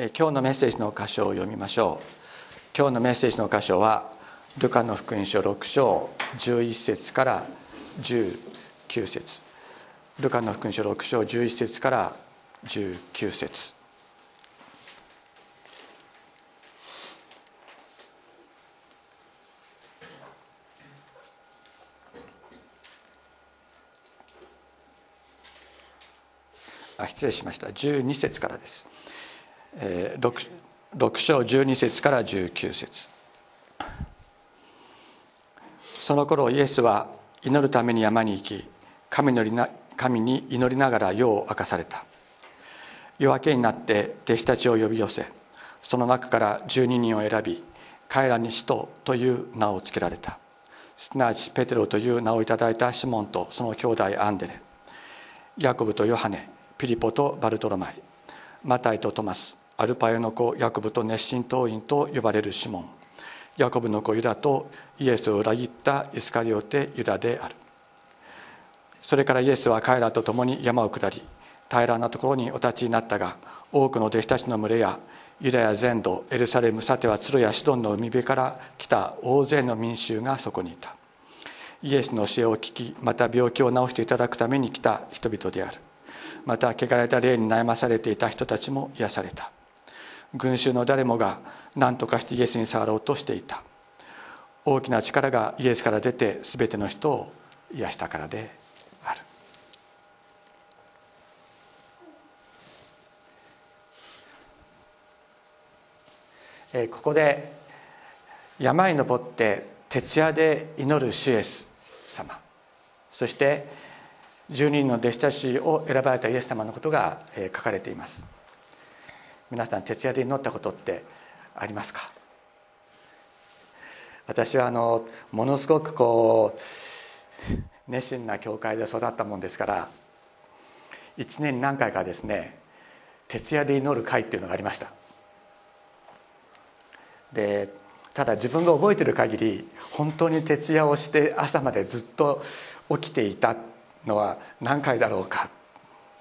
え今日のメッセージの箇所を読みましょう。今日のメッセージの箇所はルカの福音書6章11節から19節。ルカの福音書6章11節から19節。あ失礼しました。12節からです、えー、6, 6章12節から19節。その頃イエスは祈るために山に行き神のりな神に祈りながら世を明かされた。夜明けになって弟子たちを呼び寄せその中から12人を選び彼らに使徒という名を付けられた。すなわちペテロという名をいただいたシモンとその兄弟アンデレヤコブとヨハネピリポとバルトロマイマタイとトマスアルパヨの子ヤコブと熱心党員と呼ばれるシモン。ヤコブの子ユダとイエスを裏切ったイスカリオテユダである。それからイエスは彼らと共に山を下り平らなところにお立ちになったが多くの弟子たちの群れやユダヤ全土エルサレムさてはツロやシドンの海辺から来た大勢の民衆がそこにいた。イエスの教えを聞きまた病気を治していただくために来た人々である。また汚れた霊に悩まされていた人たちも癒された。群衆の誰もが何とかしてイエスに触ろうとしていた。大きな力がイエスから出て全ての人を癒したからである。えここで山に登って徹夜で祈る主イエス様。そして10人の弟子たちを選ばれたイエス様のことが書かれています。皆さん徹夜で祈ったことってありますか？私はあのものすごくこう熱心な教会で育ったもんですから1年に何回かですね徹夜で祈る会っていうのがありました。でただ自分が覚えてる限り本当に徹夜をして朝までずっと起きていたのは何回だろうか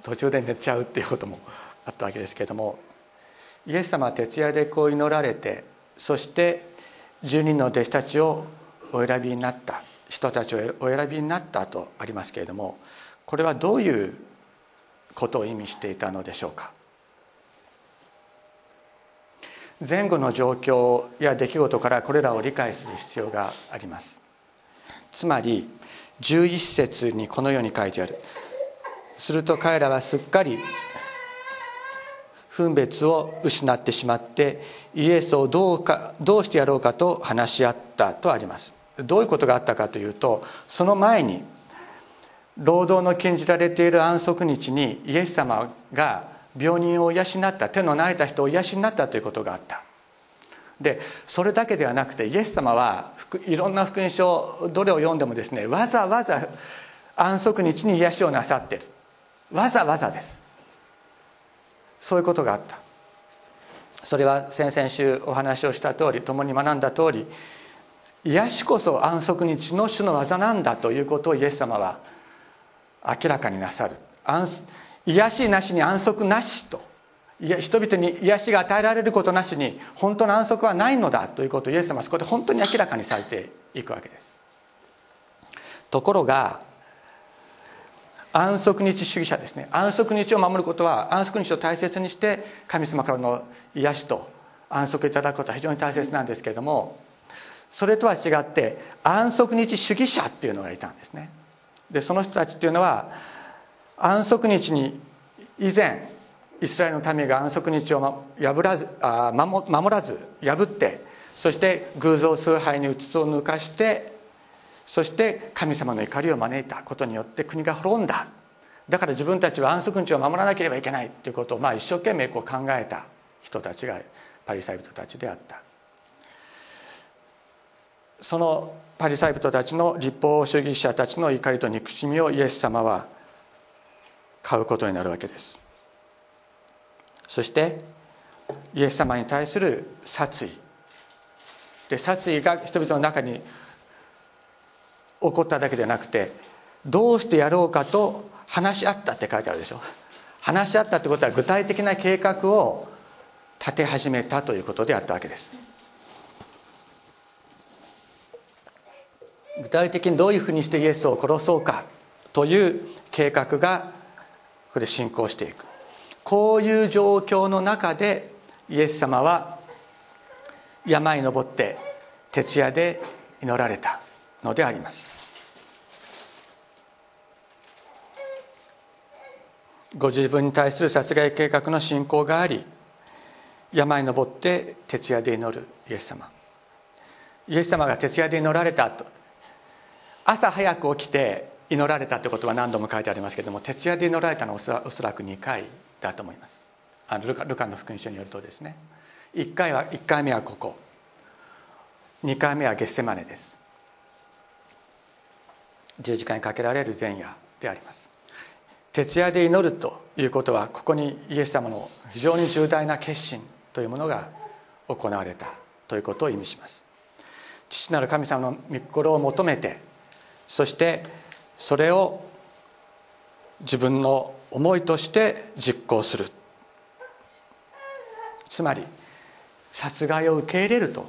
途中で寝ちゃうっていうこともあったわけですけれどもイエス様は徹夜でこう祈られてそして10人の弟子たちをお選びになった人たちをお選びになったとありますけれどもこれはどういうことを意味していたのでしょうか？前後の状況や出来事からこれらを理解する必要があります。つまり11節にこのように書いてある。すると彼らはすっかり分別を失ってしまってイエスをどうかどうしてやろうかと話し合ったとあります。どういうことがあったかというとその前に労働の禁じられている安息日にイエス様が病人を養った手の慣れた人を養ったということがあった。でそれだけではなくてイエス様はいろんな福音書どれを読んでもですねわざわざ安息日に癒しをなさってるわざわざですそういうことがあった。それは先々週お話をした通り共に学んだ通り癒しこそ安息日の主の技なんだということをイエス様は明らかになさる。癒しなしに安息なしと人々に癒しが与えられることなしに本当の安息はないのだということをイエス様はそこで本当に明らかにされていくわけです。ところが安息日主義者ですね。安息日を守ることは安息日を大切にして神様からの癒しと安息いただくことは非常に大切なんですけれどもそれとは違って安息日主義者っていうのがいたんですね。でその人たちっていうのは安息日に以前イスラエルの民が安息日を破らずあ守らず破ってそして偶像崇拝にうつつを抜かしてそして神様の怒りを招いたことによって国が滅んだ。だから自分たちは安息日を守らなければいけないということを、まあ、一生懸命こう考えた人たちがパリサイ人たちであった。そのパリサイ人たちの立法主義者たちの怒りと憎しみをイエス様は買うことになるわけです。そしてイエス様に対する殺意。で殺意が人々の中に起こっただけでなくてどうしてやろうかと話し合ったって書いてあるでしょ。話し合ったってことは具体的な計画を立て始めたということであったわけです。具体的にどういうふうにしてイエスを殺そうかという計画がここで進行していく。こういう状況の中でイエス様は山に登って徹夜で祈られた。のであります。ご自分に対する殺害計画の進行があり山に登って徹夜で祈るイエス様。イエス様が徹夜で祈られたと朝早く起きて祈られたってことは何度も書いてありますけれども徹夜で祈られたのはおそらく2回だと思います。あのルカルカの福音書によるとですね。1回は1回目はここ。2回目はゲッセマネです。十字架にかけられる前夜であります。徹夜で祈るということはここにイエス様の非常に重大な決心というものが行われたということを意味します。父なる神様の御心を求めてそしてそれを自分の思いとして実行する。つまり殺害を受け入れると。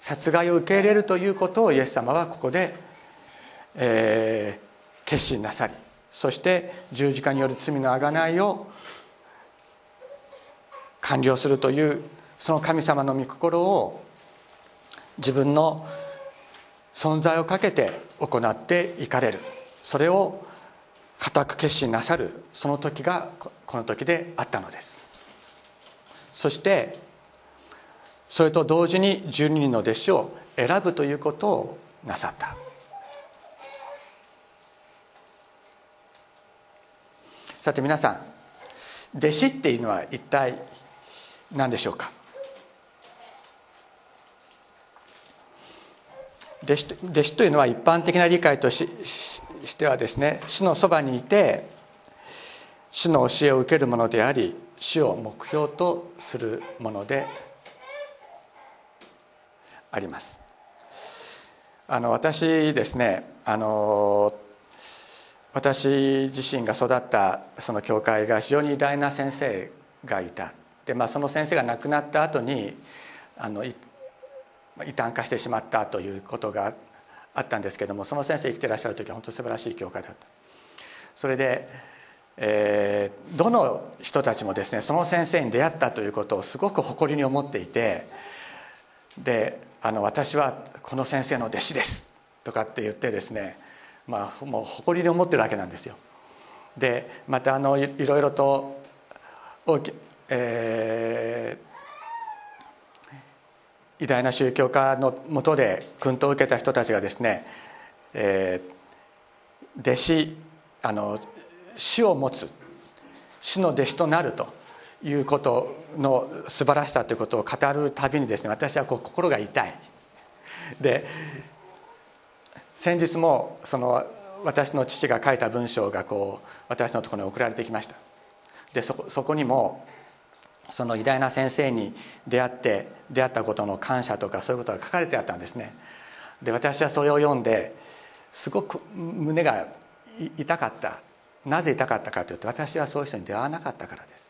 殺害を受け入れるということをイエス様はここで、えー、決心なさりそして十字架による罪の贖いを完了するというその神様の御心を自分の存在をかけて行っていかれる。それを固く決心なさるその時がこの時であったのです。そしてそれと同時に12人の弟子を選ぶということをなさった。さて皆さん弟子っていうのは一体何でしょうか？弟子弟子というのは一般的な理解とししてはですね主のそばにいて主の教えを受けるものであり主を目標とするものであります。あの私ですねあの私自身が育ったその教会が非常に偉大な先生がいた。で、まあ、その先生が亡くなった後にあの異端化してしまったということがあったんですけどもその先生生きてらっしゃる時は本当素晴らしい教会だった。それで、えー、どの人たちもですねその先生に出会ったということをすごく誇りに思っていてであの私はこの先生の弟子ですとかって言ってですねまあもう誇りに思ってるわけなんですよ。でまたあのいろいろと大き、えー偉大な宗教家のもとで訓導を受けた人たちがですね、えー、弟子あの死を持つ死の弟子となるということの素晴らしさということを語るたびにですね私はこう心が痛い。で先日もその私の父が書いた文章がこう私のところに送られてきました。でそこそこにもその偉大な先生に出会って出会ったことの感謝とかそういうことが書かれてあったんですね。で私はそれを読んですごく胸が痛かった。なぜ痛かったかというと私はそういう人に出会わなかったからです。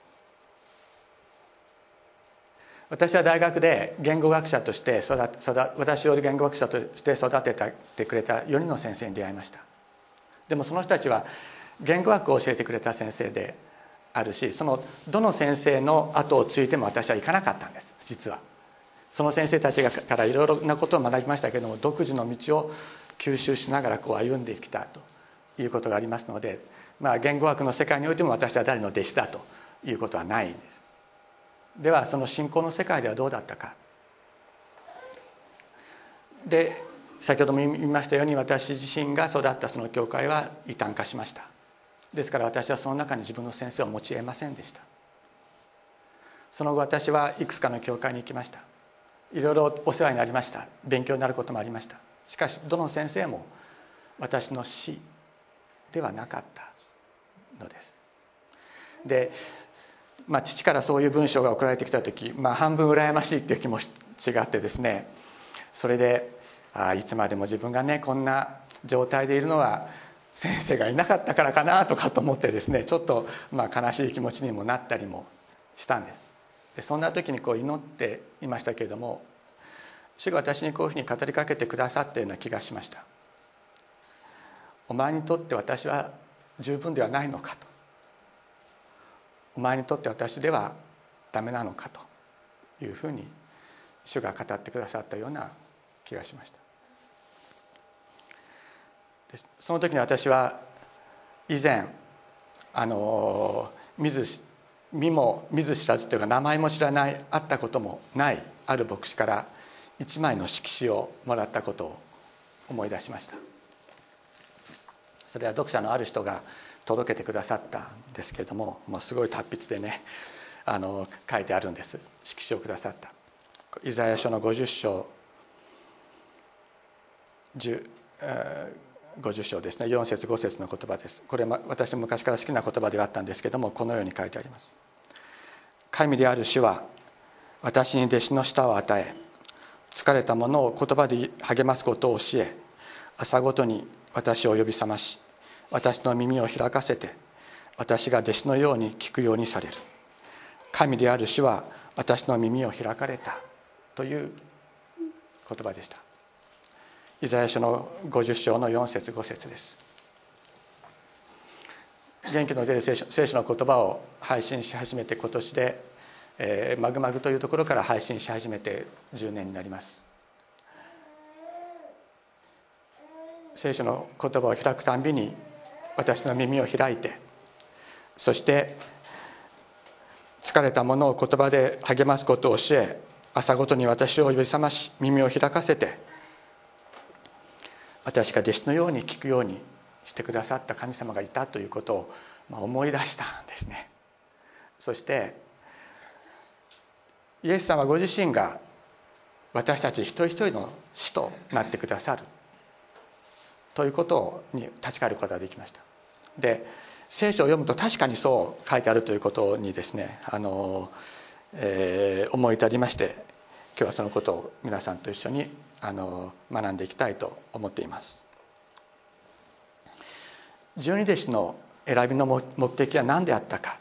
私は大学で言語学者として育育私を言語学者として育ててくれた4人の先生に出会いました。でもその人たちは言語学を教えてくれた先生であるしそのどの先生の後をついても私は行かなかったんです実は。その先生たちからいろいろなことを学びましたけども独自の道を吸収しながらこう歩んできたということがありますので、まあ、言語学の世界においても私は誰の弟子だということはないんです。ではその信仰の世界ではどうだったか。で先ほども言いましたように私自身が育ったその教会は異端化しました。ですから私はその中に自分の先生を持ち得ませんでした。その後私はいくつかの教会に行きました。いろいろお世話になりました。勉強になることもありました。しかしどの先生も私の死ではなかったのです。で、まあ、父からそういう文章が送られてきた時、まあ、半分羨ましいっていう気持ちがあってですねそれであいつまでも自分がねこんな状態でいるのは先生がいなかったからかなとかと思ってですねちょっとまあ悲しい気持ちにもなったりもしたんです。でそんな時にこう祈っていましたけれども主が私にこういうふうに語りかけてくださったような気がしました。お前にとって私は十分ではないのかと。前にとって私ではダメなのかというふうに主が語ってくださったような気がしました。その時に私は以前あの見ず見も見ず知らずというか名前も知らない会ったこともないある牧師から一枚の色紙をもらったことを思い出しました。それは読者のある人が届けてくださったんですけれどももうすごい達筆でねあの書いてあるんです。色紙をくださった。イザヤ書の50章。10 50章ですね。4節5節の言葉です。これ私も昔から好きな言葉ではあったんですけどもこのように書いてあります。神である主は私に弟子の舌を与え疲れた者を言葉で励ますことを教え朝ごとに私を呼び覚まし私の耳を開かせて私が弟子のように聞くようにされる。神である主は私の耳を開かれたという言葉でした。イザヤ書の50章の4節5節です。元気の出る聖書聖書の言葉を配信し始めて今年で、えー、マグマグというところから配信し始めて10年になります。聖書の言葉を開くたんびに私の耳を開いてそして疲れた者を言葉で励ますことを教え朝ごとに私を呼び覚まし耳を開かせて私が弟子のように聞くようにしてくださった神様がいたということを思い出したんですね。そしてイエス様ご自身が私たち一人一人の死となってくださるということに立ち返ることができました。で聖書を読むと確かにそう書いてあるということにですねあの、えー、思い至りまして今日はそのことを皆さんと一緒にあの学んでいきたいと思っています。十二弟子の選びの目的は何であったか。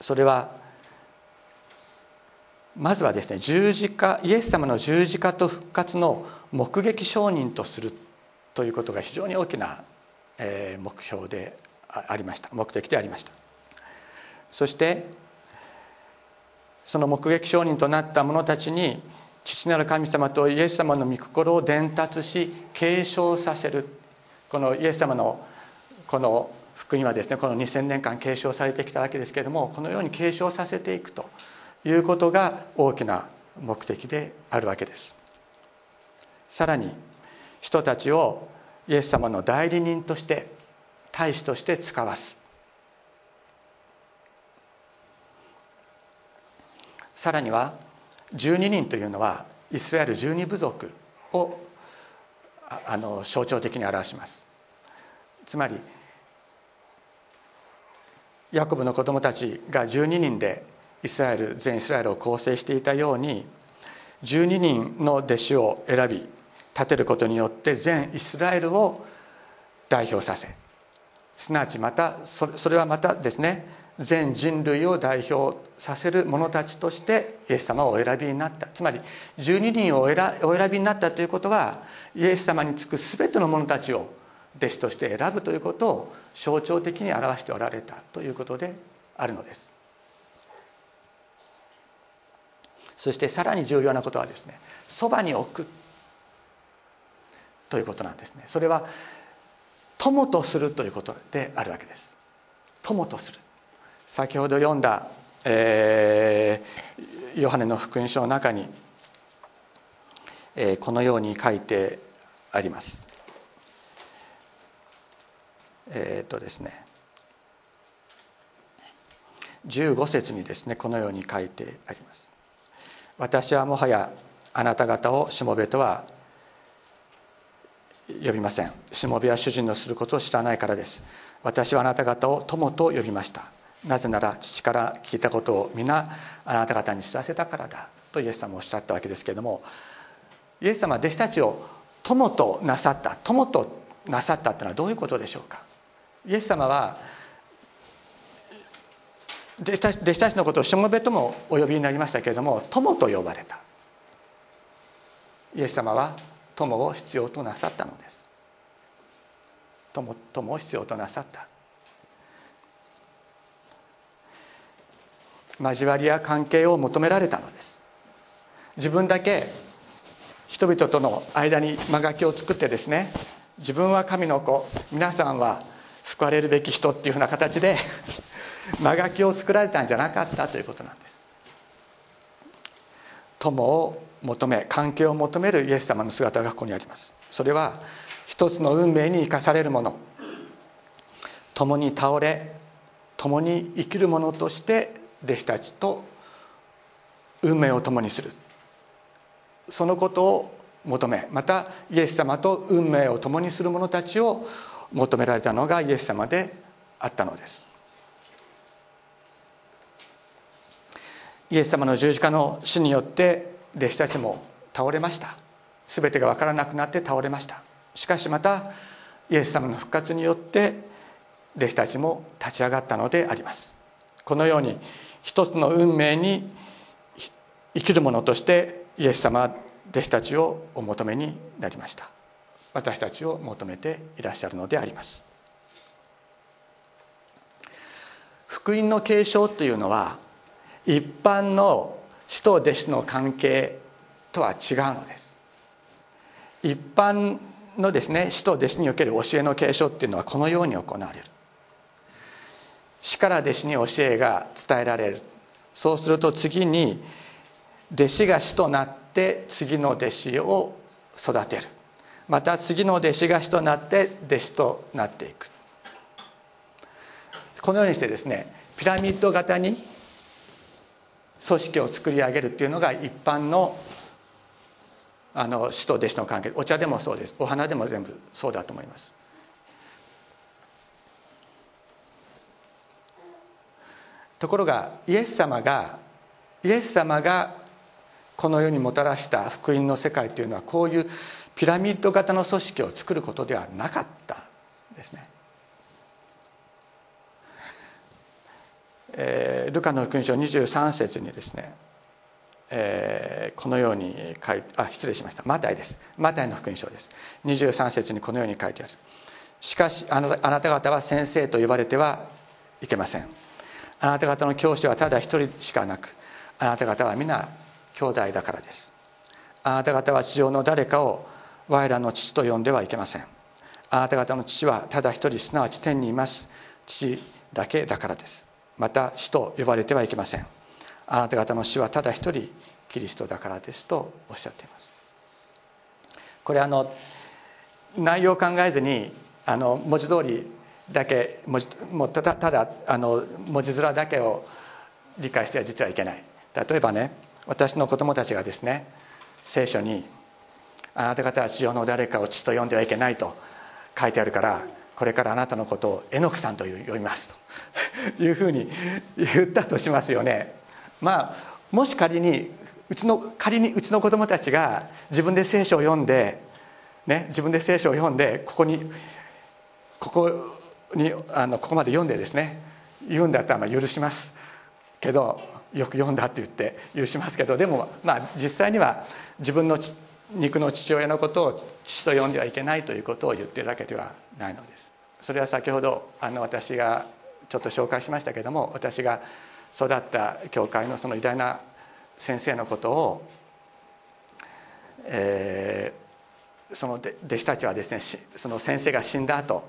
それはまずはですね十字架イエス様の十字架と復活の目撃証人とするということが非常に大きな目標でありました。目的でありました。そしてその目撃証人となった者たちに父なる神様とイエス様の御心を伝達し継承させる。このイエス様のこの福音はですねこの2000年間継承されてきたわけですけれどもこのように継承させていくということが大きな目的であるわけです。さらに人たちをイエス様の代理人として大使として使わす。さらには12人というのはイスラエル12部族をあの象徴的に表します。つまりヤコブの子供たちが12人でイスラエル全イスラエルを構成していたように12人の弟子を選び立てることによって全イスラエルを代表させすなわちまたそれはまたですね全人類を代表させる者たちとしてイエス様をお選びになった。つまり12人をお選びになったということはイエス様につく全ての者たちを弟子として選ぶということを象徴的に表しておられたということであるのです。そしてさらに重要なことはですねそばに置くということなんですね。それは友とするということであるわけです。友とする。先ほど読んだ、えー、ヨハネの福音書の中に、えー、このように書いてあります。えっ、とですね。15節にですねこのように書いてあります。私はもはやあなた方をしもべとは呼びません。しもべは主人のすることを知らないからです。私はあなた方を友と呼びました。なぜなら父から聞いたことを皆あなた方に知らせたからだ。とイエス様おっしゃったわけですけれどもイエス様は弟子たちを友となさった。友となさったというのはどういうことでしょうか。イエス様は弟子たちのことをしもべともお呼びになりましたけれども友と呼ばれた。イエス様は友を必要となさったのです。友友を必要となさった。交わりや関係を求められたのです。自分だけ人々との間に間垣を作ってですね自分は神の子皆さんは救われるべき人っていうふうな形で間垣を作られたんじゃなかったということなんです。友を求め関係を求めるイエス様の姿がここにあります。それは一つの運命に生かされるもの。共に倒れ共に生きるものとして弟子たちと運命を共にする。そのことを求めまたイエス様と運命を共にする者たちを求められたのがイエス様であったのです。イエス様の十字架の死によって弟子たちも倒れました。全てが分からなくなって倒れました。しかしまたイエス様の復活によって弟子たちも立ち上がったのであります。このように一つの運命に生きる者としてイエス様弟子たちをお求めになりました。私たちを求めていらっしゃるのであります。福音の継承というのは一般の師と弟子の関係とは違うのです。一般のですね師と弟子における教えの継承っていうのはこのように行われる。師から弟子に教えが伝えられる。そうすると次に弟子が師となって次の弟子を育てる。また次の弟子が師となって弟子となっていく。このようにしてですねピラミッド型に組織を作り上げるっていうのが一般のあの師と弟子の関係お茶でもそうです。お花でも全部そうだと思います。ところがイエス様がイエス様がこの世にもたらした福音の世界というのはこういうピラミッド型の組織を作ることではなかったですね。えー、ルカの福音書23節にですね、えー、このように書いてあ失礼しました。マタイです。マタイの福音書です。23節にこのように書いてある。しかしあなあなた方は先生と呼ばれてはいけません。あなた方の教師はただ一人しかなくあなた方は皆兄弟だからです。あなた方は地上の誰かを我らの父と呼んではいけません。あなた方の父はただ一人すなわち天にいます。父だけだからです。また死と呼ばれてはいけません。あなた方の死はただ一人キリストだからですとおっしゃっています。これあの内容を考えずにあの文字通りだけ文字もうただただあの文字面だけを理解しては実はいけない。例えばね私の子供たちがですね聖書に「あなた方は地上の誰かを父と呼んではいけない」と書いてあるからこれからあなたのことを榎木さんと呼びます。と いうふうに言ったとしますよね。まあもし仮にうちの仮にうちの子供たちが自分で聖書を読んで、ね、自分で聖書を読んでここにここにあのここまで読んでですね言うんだったらまあ許します。けどよく読んだって言って許しますけどでもまあ実際には自分の肉の父親のことを父と呼んではいけないということを言ってるわけではないのです。それは先ほどあの私がちょっと紹介しましたけども私が育った教会のその偉大な先生のことを、えー、その弟子たちはですねその先生が死んだ後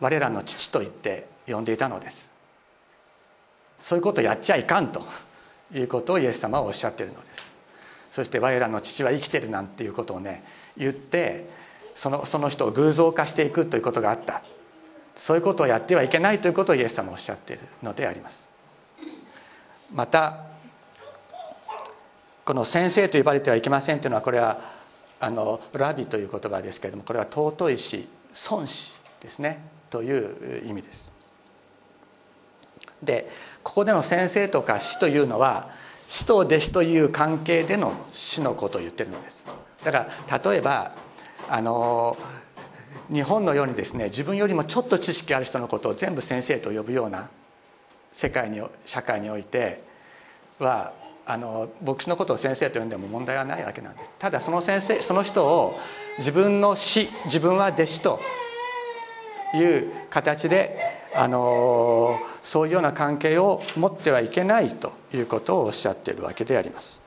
我らの父と言って呼んでいたのです。そういうことをやっちゃいかんということをイエス様はおっしゃっているのです。そして我らの父は生きてるなんていうことをね言ってそのその人を偶像化していくということがあった。そういうことをやってはいけないということをイエス様はおっしゃっているのであります。またこの先生と呼ばれてはいけませんというのはこれはあのラビという言葉ですけれどもこれは尊いし孫子ですね。という意味です。でここでの先生とか師というのは師と弟子という関係での師のことを言ってるのです。だから例えばあの日本のようにですね自分よりもちょっと知識ある人のことを全部先生と呼ぶような世界に社会においてはあの牧師のことを先生と呼んでも問題はないわけなんです。ただその先生その人を自分の師自分は弟子という形であのそういうような関係を持ってはいけないということをおっしゃっているわけであります。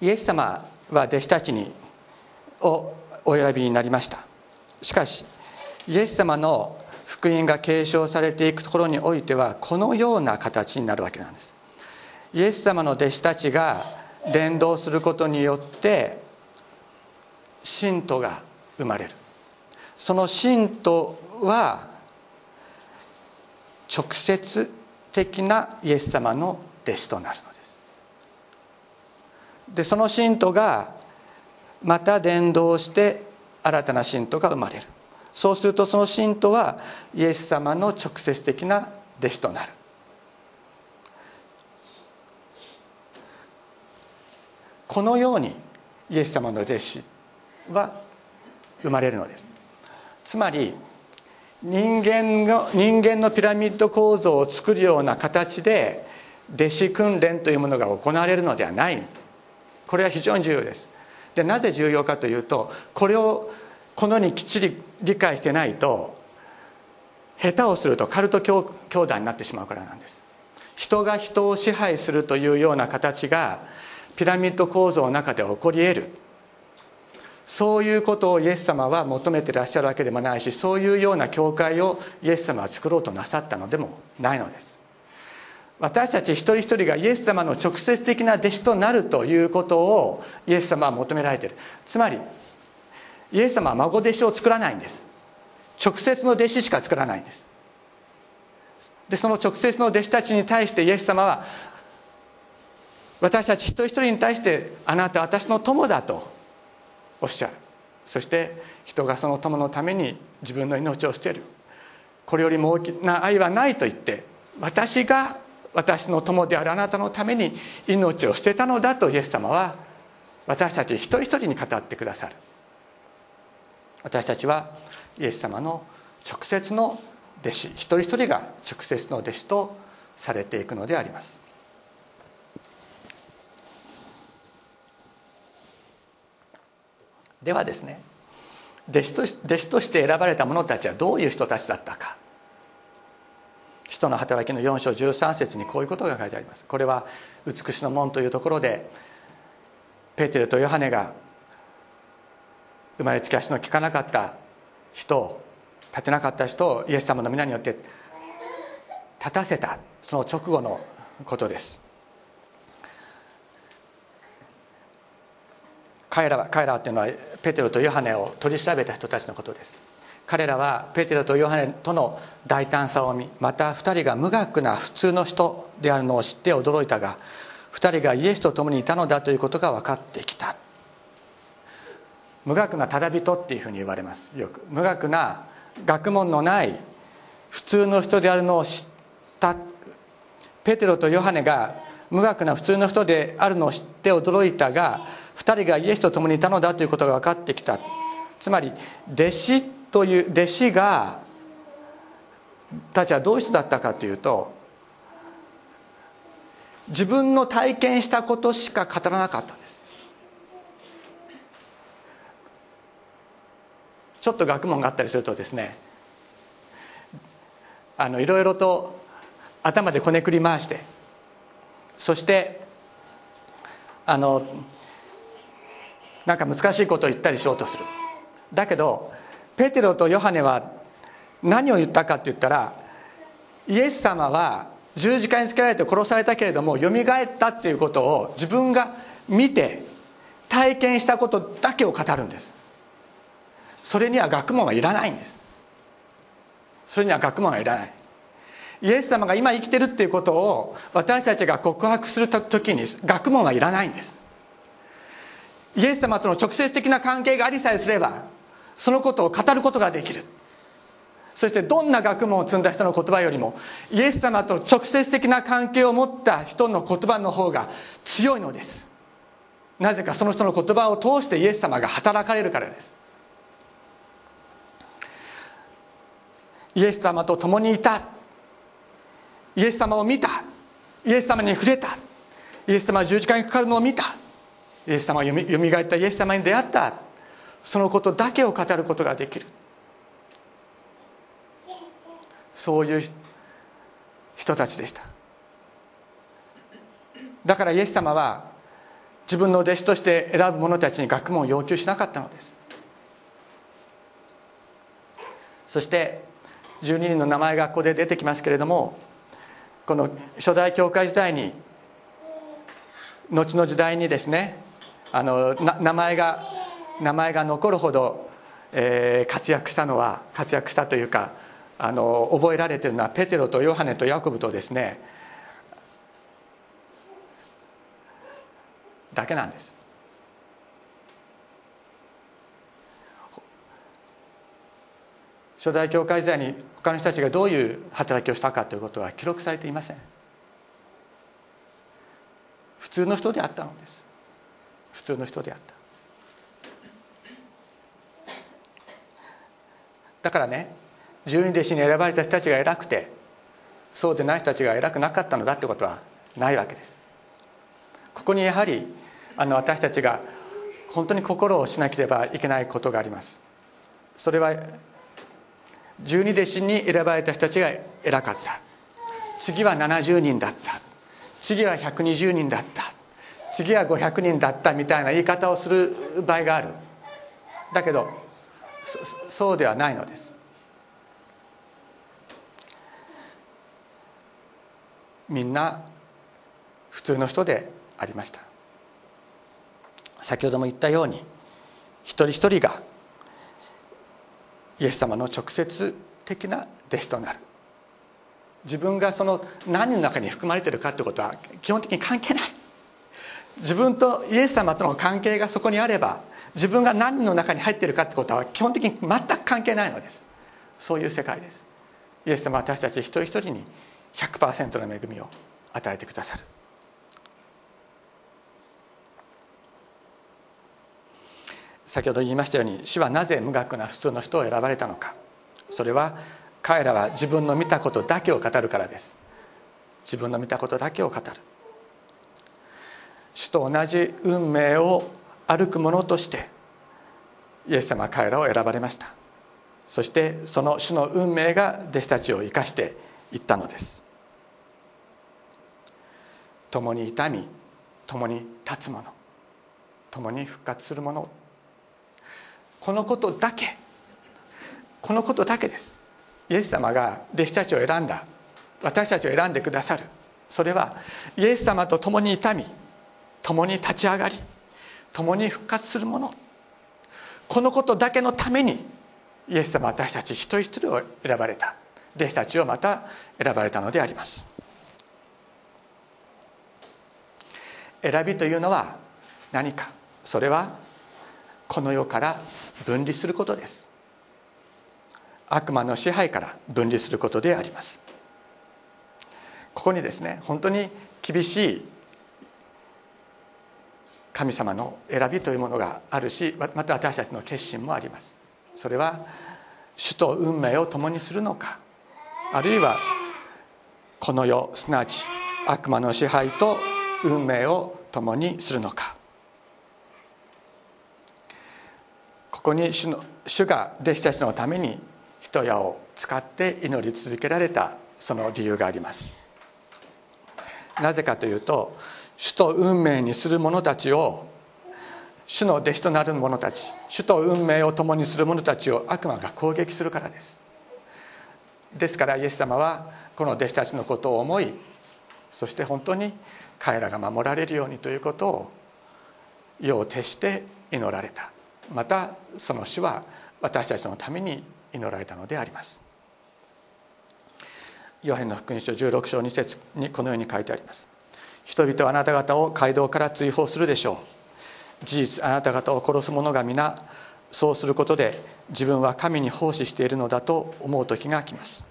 イエス様は弟子たちにをお選びになりました。しかしイエス様の福音が継承されていくところにおいてはこのような形になるわけなんです。イエス様の弟子たちが伝道することによって信徒が生まれる。その信徒は直接的なイエス様の弟子となるのです。でその信徒がまた伝道して新たな信徒が生まれる。そうするとその信徒はイエス様の直接的な弟子となる。このようにイエス様の弟子は生まれるのです。つまり人間の人間のピラミッド構造を作るような形で弟子訓練というものが行われるのではない。これは非常に重要です。でなぜ重要かというとこれをこのようにきっちり理解してないと下手をするとカルト教教団になってしまうからなんです。人が人を支配するというような形がピラミッド構造の中で起こり得る。そういうことをイエス様は求めてらっしゃるわけでもないしそういうような教会をイエス様は作ろうとなさったのでもないのです。私たち一人一人がイエス様の直接的な弟子となるということをイエス様は求められている。つまりイエス様は孫弟子を作らないんです。直接の弟子しか作らないんです。でその直接の弟子たちに対してイエス様は私たち一人一人に対してあなたは私の友だとおっしゃる。そして人がその友のために自分の命を捨てる。これよりも大きな愛はないと言って私が私の友であるあなたのために命を捨てたのだとイエス様は私たち一人一人に語ってくださる。私たちはイエス様の直接の弟子一人一人が直接の弟子とされていくのであります。ではですね弟子と弟子として選ばれた者たちはどういう人たちだったか。使徒の働きの4章13節にこういうことが書いてあります。これは美しの門というところでペテルとヨハネが生まれつき足の利かなかった人を立てなかった人をイエス様の皆によって立たせたその直後のことです。彼らは彼らというのはペテロとヨハネを取り調べた人たちのことです。彼らはペテロとヨハネとの大胆さを見また2人が無学な普通の人であるのを知って驚いたが2人がイエスと共にいたのだということが分かってきた。無学なただ人っていうふうに言われます。よく。無学な学問のない普通の人であるのを知った。ペテロとヨハネが無学な普通の人であるのを知って驚いたが2人がイエスと共にいたのだということが分かってきた。つまり弟子という弟子がたちはどういう人だったかというと自分の体験したことしか語らなかったんです。ちょっと学問があったりするとですねあのいろいろと頭でこねくり回してそしてあのなんか難しいことを言ったりしようとする。だけどペテロとヨハネは何を言ったかって言ったらイエス様は十字架につけられて殺されたけれどもよみがえったっていうことを自分が見て体験したことだけを語るんです。それには学問はいらないんです。それには学問はいらない。イエス様が今生きてるっていうことを私たちが告白する時に学問はいらないんです。イエス様との直接的な関係がありさえすればそのことを語ることができる。そしてどんな学問を積んだ人の言葉よりもイエス様と直接的な関係を持った人の言葉の方が強いのです。なぜかその人の言葉を通してイエス様が働かれるからです。イエス様と共にいた。イエス様を見た。イエス様に触れた。イエス様は十字架にかかるのを見た。イエス様がよみがえったイエス様に出会った。そのことだけを語ることができる。そういう人たちでした。だからイエス様は自分の弟子として選ぶ者たちに学問を要求しなかったのです。そして12人の名前がここで出てきますけれどもこの初代教会時代に後の時代にですねあの名前が名前が残るほど、えー、活躍したのは活躍したというかあの覚えられているのはペテロとヨハネとヤコブとですねだけなんです。初代教会時代に他の人たちがどういう働きをしたかということは記録されていません。普通の人であったのです。普通の人であった。だからね十二弟子に選ばれた人たちが偉くてそうでない人たちが偉くなかったのだってことはないわけです。ここにやはりあの私たちが本当に心をしなければいけないことがあります。それは十二弟子に選ばれた人たちが偉かった。次は70人だった。次は120人だった。次は500人だったみたいな言い方をする場合がある。だけどそうではないのです。みんな普通の人でありました。先ほども言ったように一人一人がイエス様の直接的な弟子となる。自分がその何の中に含まれているかということは基本的に関係ない。自分とイエス様との関係がそこにあれば自分が何の中に入っているかってことは基本的に全く関係ないのです。そういう世界です。イエス様は私たち一人一人に100%の恵みを与えてくださる。先ほど言いましたように主はなぜ無学な普通の人を選ばれたのか。それは彼らは自分の見たことだけを語るからです。自分の見たことだけを語る。主と同じ運命を歩く者としてイエス様は彼らを選ばれました。そしてその主の運命が弟子たちを生かしていったのです。共に痛み共に立つ者共に復活する者。このことだけこのことだけです。イエス様が弟子たちを選んだ私たちを選んでくださる。それはイエス様と共に痛み共に立ち上がり共に復活するもの。このことだけのためにイエス様私たち一人一人を選ばれた。弟子たちをまた選ばれたのであります。選びというのは何か。それはこの世から分離することです。悪魔の支配から分離することであります。ここにですね本当に厳しい神様の選びというものがあるしまた私たちの決心もあります。それは主と運命を共にするのかあるいはこの世すなわち悪魔の支配と運命を共にするのか。ここに主の主が弟子たちのために一夜を使って祈り続けられたその理由があります。なぜかというと主と運命にする者たちを主の弟子となる者たち主と運命を共にする者たちを悪魔が攻撃するからです。ですからイエス様はこの弟子たちのことを思いそして本当に彼らが守られるようにということを世を徹して祈られた。またその主は私たちのために祈られたのであります。ヨハネの福音書16章2節にこのように書いてあります。人々はあなた方を街道から追放するでしょう。事実あなた方を殺す者が皆そうすることで自分は神に奉仕しているのだと思う時が来ます。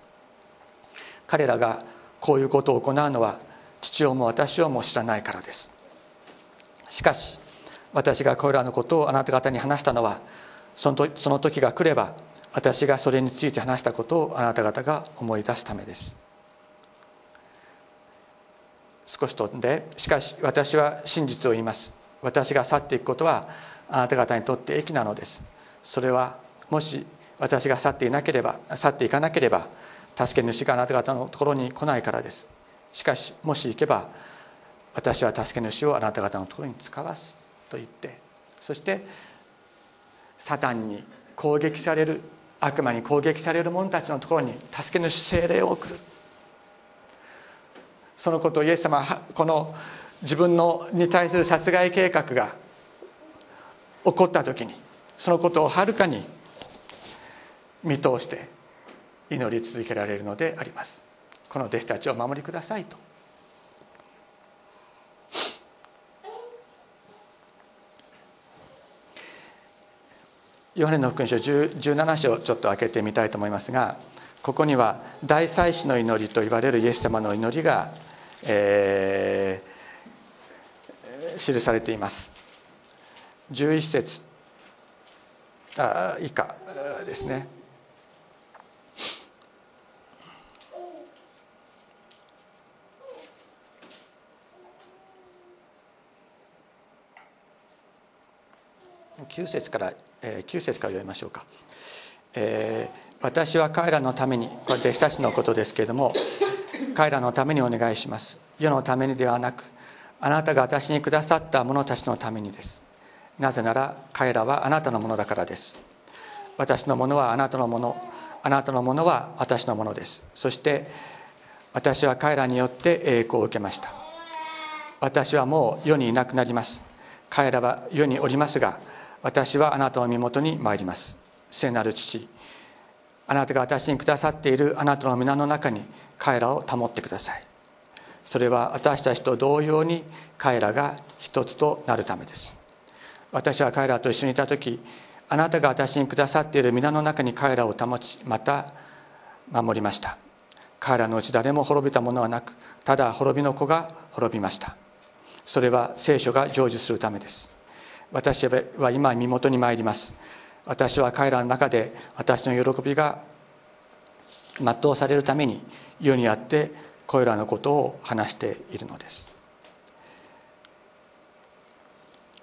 彼らがこういうことを行うのは父をも私をも知らないからです。しかし私がこれらのことをあなた方に話したのはそのその時が来れば私がそれについて話したことをあなた方が思い出すためです。少し飛んでしかし私は真実を言います。私が去っていくことはあなた方にとって益なのです。それはもし私が去っていなければ去っていかなければ助け主があなた方のところに来ないからです。しかしもし行けば私は助け主をあなた方のところに使わすと言ってそしてサタンに攻撃される悪魔に攻撃される者たちのところに助け主精霊を送る。そのことをイエス様はこの自分のに対する殺害計画が起こった時にそのことをはるかに見通して祈り続けられるのであります。この弟子たちを守りくださいと。ヨハネの福音書17章ちょっと開けてみたいと思いますがここには大祭司の祈りと言われるイエス様の祈りが、えー、記されています。11節。あ以下ですね。9節から、えー、9節から読みましょうか、えー、私は彼らのためにこれ弟子たちのことですけれども彼らのためにお願いします。世のためにではなくあなたが私にくださった者たちのためにです。なぜなら彼らはあなたのものだからです。私のものはあなたのもの。あなたのものは私のものです。そして私は彼らによって栄光を受けました。私はもう世にいなくなります。彼らは世におりますが私はあなたの身元に参ります。聖なる父あなたが私にくださっているあなたの皆の中に彼らを保ってください。それは私たちと同様に彼らが一つとなるためです。私は彼らと一緒にいた時あなたが私にくださっている皆の中に彼らを保ちまた守りました。彼らのうち誰も滅びたものはなくただ滅びの子が滅びました。それは聖書が成就するためです。私は今身元に参ります。私は彼らの中で私の喜びが全うされるために世にあってこれらのことを話しているのです。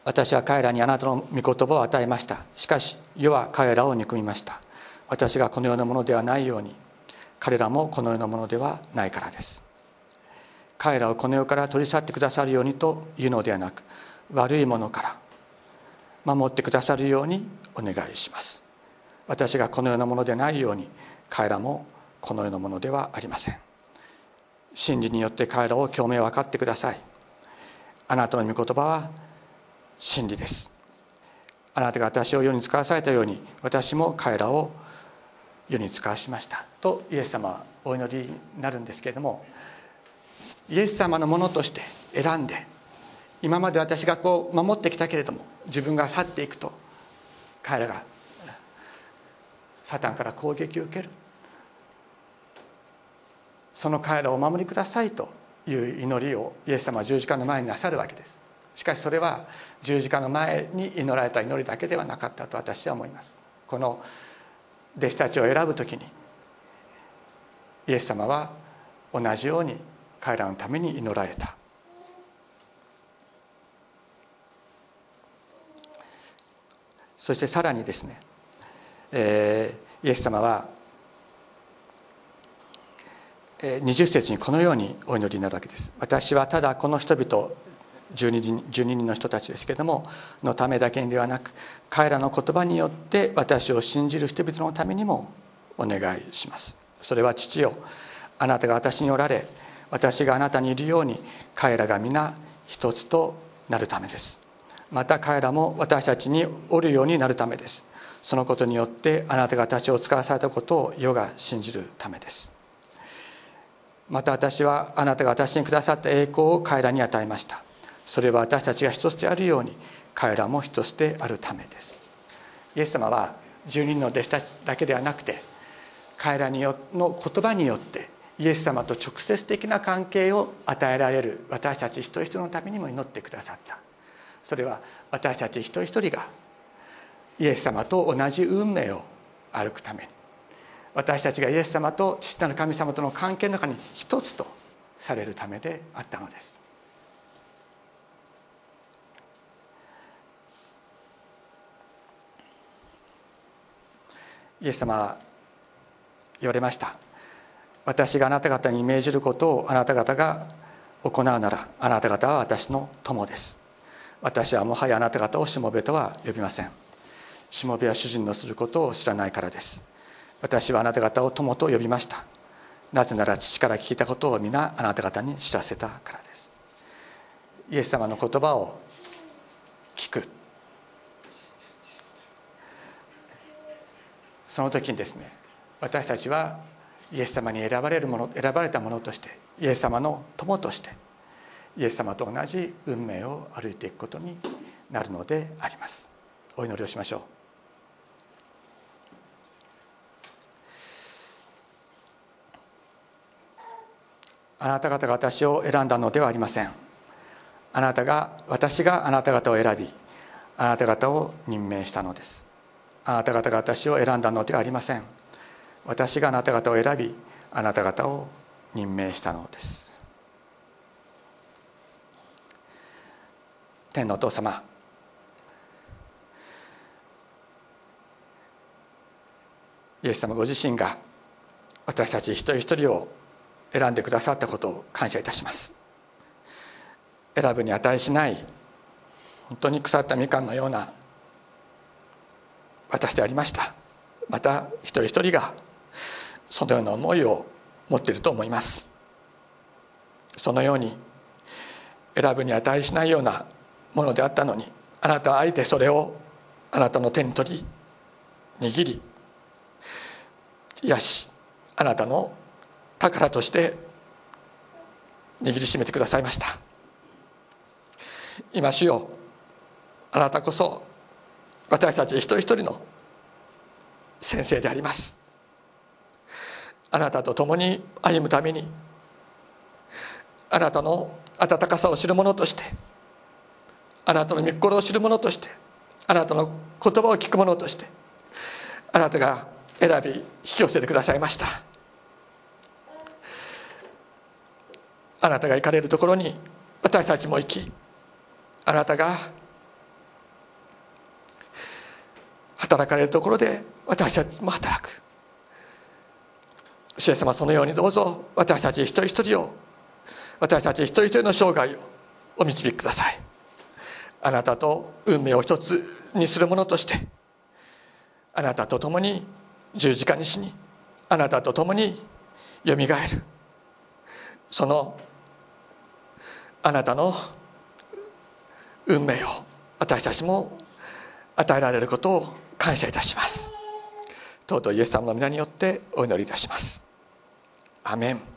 私は彼らにあなたの御言葉を与えました。しかし世は彼らを憎みました。私がこのようなものではないように彼らもこのようなものではないからです。彼らをこの世から取り去ってくださるようにというのではなく悪いものから守ってくださるようにお願いします。私がこのようなものでないように彼らもこのようなものではありません。真理によって彼らを共鳴を分かってください。あなたの御言葉は真理です。あなたが私を世に使わされたように私も彼らを世に使わしました。とイエス様はお祈りになるんですけれどもイエス様のものとして選んで今まで私がこう守ってきたけれども自分が去っていくと彼らがサタンから攻撃を受ける。その彼らをお守りくださいという祈りをイエス様は十字架の前になさるわけです。しかしそれは十字架の前に祈られた祈りだけではなかったと私は思います。この弟子たちを選ぶ時にイエス様は同じように彼らのために祈られた。そしてさらにですね、えー、イエス様は20節にこのようにお祈りになるわけです。私はただこの人々12人 ,12 人の人たちですけれどものためだけにではなく彼らの言葉によって私を信じる人々のためにもお願いします。それは父よあなたが私におられ私があなたにいるように彼らが皆一つとなるためです。また彼らも私たちにおるようになるためです。そのことによってあなたが私を使わされたことを世が信じるためです。また私はあなたが私にくださった栄光を彼らに与えました。それは私たちが一つであるように彼らも一つであるためです。イエス様は住人の弟子たちだけではなくて彼らによの言葉によってイエス様と直接的な関係を与えられる私たち一人一人のためにも祈ってくださった。それは私たち一人一人がイエス様と同じ運命を歩くために私たちがイエス様と父なる神様との関係の中に一つとされるためであったのです。イエス様は言われました。私があなた方に命じることをあなた方が行うならあなた方は私の友です。私はもはやあなた方をしもべとは呼びません。しもべは主人のすることを知らないからです。私はあなた方を友と呼びました。なぜなら父から聞いたことを皆あなた方に知らせたからです。イエス様の言葉を聞く。その時にですね私たちはイエス様に選ばれるもの選ばれたものとしてイエス様の友としてイエス様と同じ運命を歩いていくことになるのであります。お祈りをしましょう。あなた方が私を選んだのではありません。あなたが私があなた方を選びあなた方を任命したのです。あなた方が私を選んだのではありません。私があなた方を選びあなた方を任命したのです。天のお父様。イエス様ご自身が私たち一人一人を選んでくださったことを感謝いたします。選ぶに値しない本当に腐ったみかんのような私でありました。また一人一人がそのような思いを持っていると思います。そのように選ぶに値しないようなものであったのにあなたはあえてそれをあなたの手に取り握り癒しあなたの宝として握りしめてくださいました。今主よあなたこそ私たち一人一人の先生であります。あなたと共に歩むためにあなたの温かさを知る者としてあなたの御心を知る者としてあなたの言葉を聞く者としてあなたが選び引き寄せてくださいました。あなたが行かれるところに私たちも行きあなたが働かれるところで私たちも働く。主イエス様そのようにどうぞ私たち一人一人を私たち一人一人の生涯をお導きください。あなたと運命を一つにするものとしてあなたと共に十字架にしにあなたと共によみがえる。そのあなたの運命を私たちも与えられることを感謝いたします。尊いイエス様の皆によってお祈りいたします。アメン。